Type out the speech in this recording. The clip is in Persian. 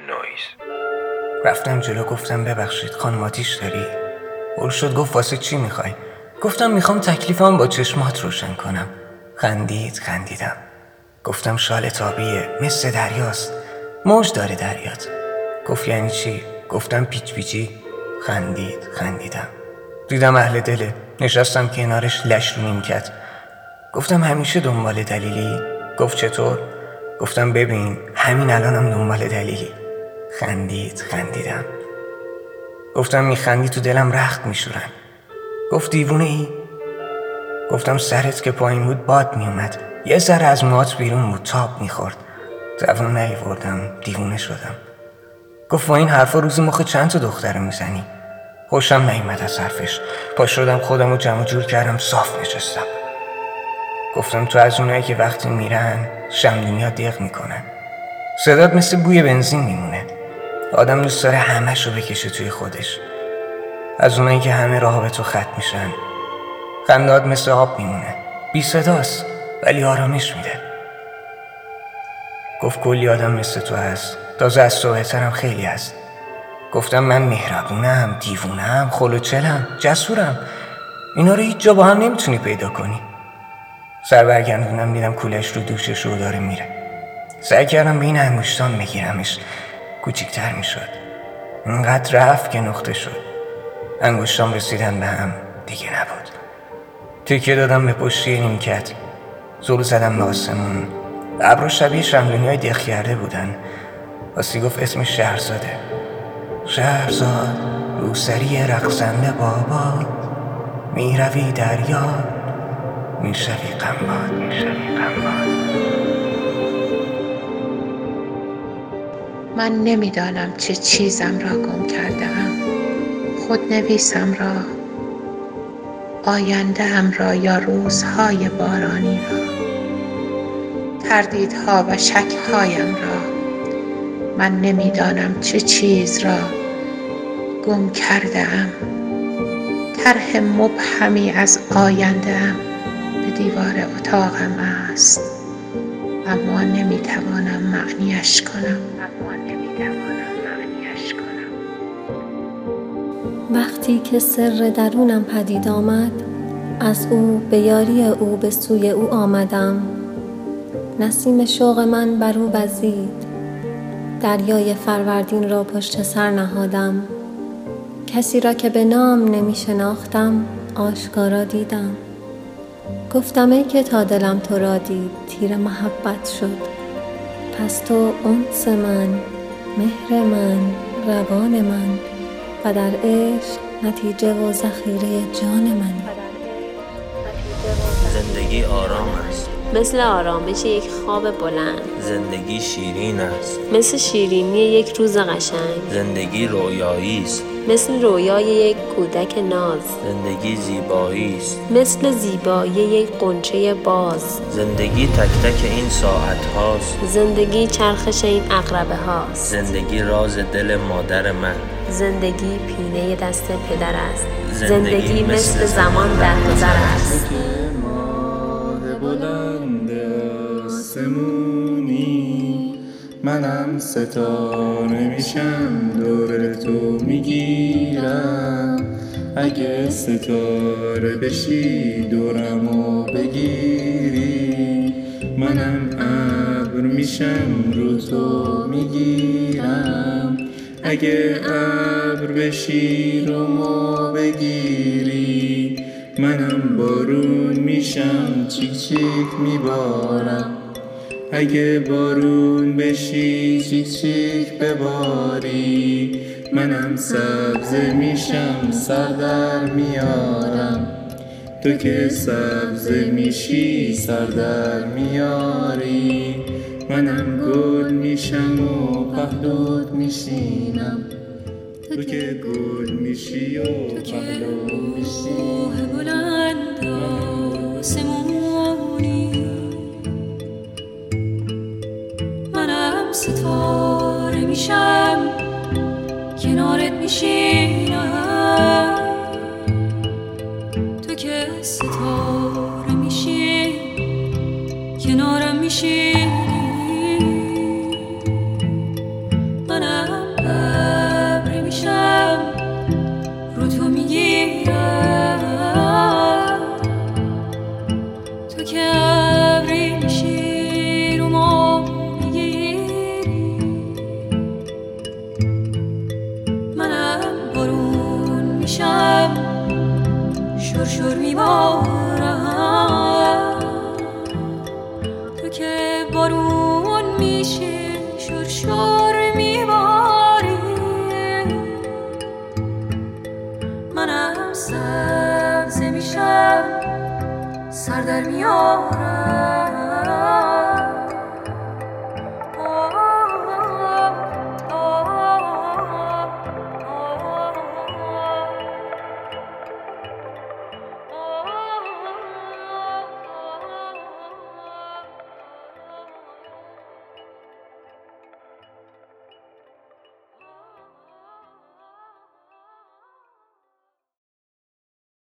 نویز. رفتم جلو گفتم ببخشید خانم آتیش داری؟ بول شد گفت واسه چی می‌خوای؟ گفتم می‌خوام تکلیفم با چشمات روشن کنم. خندید خندیدم. گفتم شال تابیه مثل دریاست. موج داره دریات. گفت یعنی چی؟ گفتم پیچ پیچی. خندید خندیدم. دیدم اهل دله نشستم کنارش لش رو نیمکت گفتم همیشه دنبال دلیلی؟ گفت چطور؟ گفتم ببین همین الانم دنبال دلیلی. خندید خندیدم. گفتم میخندی تو دلم رخت میشورن. گفت دیوونه ای؟ گفتم سرت که پایین بود باد میومد یه سر از موات بیرون بود تاب می‌خورد. زبون نیوردم دیوونه شدم. گفت با این حرفا روزی مخ چند تا دختره می‌زنی؟ خوشم نیومد از حرفش. پا شدم خودم رو جمع جور کردم صاف نشستم. گفتم تو از اونایی که وقتی میرن شمدونیا دق می‌کنن. صدات مثل بوی بنزین میمونه. آدم دوست داره همهش رو بکشه توی خودش. از اونایی که همه راه به تو خط میشن. خنداد مثل آب میمونه. بی صداست ولی آرامش میده. گفت کلی آدم مثل تو هست. تازه از تو بهترم خیلی هست. گفتم من مهربونم دیوونم خلوچلم جسورم. اینا رو هیچ جا با هم نمی‌تونی پیدا کنی. سر برگردونم دیدم کولش رو دوشش رو داره میره. سعی کردم به این انگشتان بگیرمش. کوچیکتر می‌شد. اینقدر رفت که نقطه شد. انگشتان رسیدن به هم دیگه نبود. تکیه دادم به پشتی نیمکت. زل زدم به آسمون. ابرا شبیه شمدونی های بودن. واسی گفت اسم شهرزاده. شهرزاد روسری رقصنده بابا. می‌روی دریا. می‌شوی قنباد می‌شوی قنباد من نمی‌دانم چه چیزم را گم کردم خود نویسم را آینده ام را یا روزهای بارانی را تردیدها و شکهایم را. من نمی‌دانم چه چیز را گم کرده ام طرح مبهمی از آینده ام به دیوار اتاقم است. اما نمی‌توانم معنیش کنم. وقتی که سر درونم پدید آمد از او به یاری او به سوی او آمدم. نسیم شوق من بر او وزید دریای فروردین را پشت سر نهادم. کسی را که به نام نمی شناختم آشکارا دیدم. گفتم ای که تا دلم تو را دید تیر محبت شد. پس تو انس من مهر من روان من و در عشق نتیجه و ذخیره جان من زندگی آرام است. مثل آرامش یک خواب بلند. زندگی شیرین است. مثل شیرینی یک روز قشنگ. زندگی رویایی است. مثل رویای یک کودک ناز. زندگی زیبایی است. مثل زیبایی یک قنچه باز. زندگی تک تک این ساعت هاست زندگی چرخش این اقربه هاست. زندگی راز دل مادر من. زندگی پینه دست پدر است. زندگی مثل زمان در گذر است. منم ستاره میشم دور تو می‌گیرم. اگه ستاره بشی دورمو بگیری. منم ابر میشم رو تو می‌گیرم. اگه ابر بشی رو ما بگیری. منم بارون میشم چیک چیک میبارم. اگه بارون بشی چیک چیک بباری. منم سبزه میشم سر در میارم. تو که سبزه میشی سر در میاری. منم گل میشم و پهلوت میشینم. تو که گل میشی و پهلو میشینم بلند آسمونی میشم. کنارت میشینم. تو که ستاره میشی. کنارم میشی منم میشم. تو که شر میبارم تو که بارون میشه شر شر میباری منم سبزه میشم سر در میارم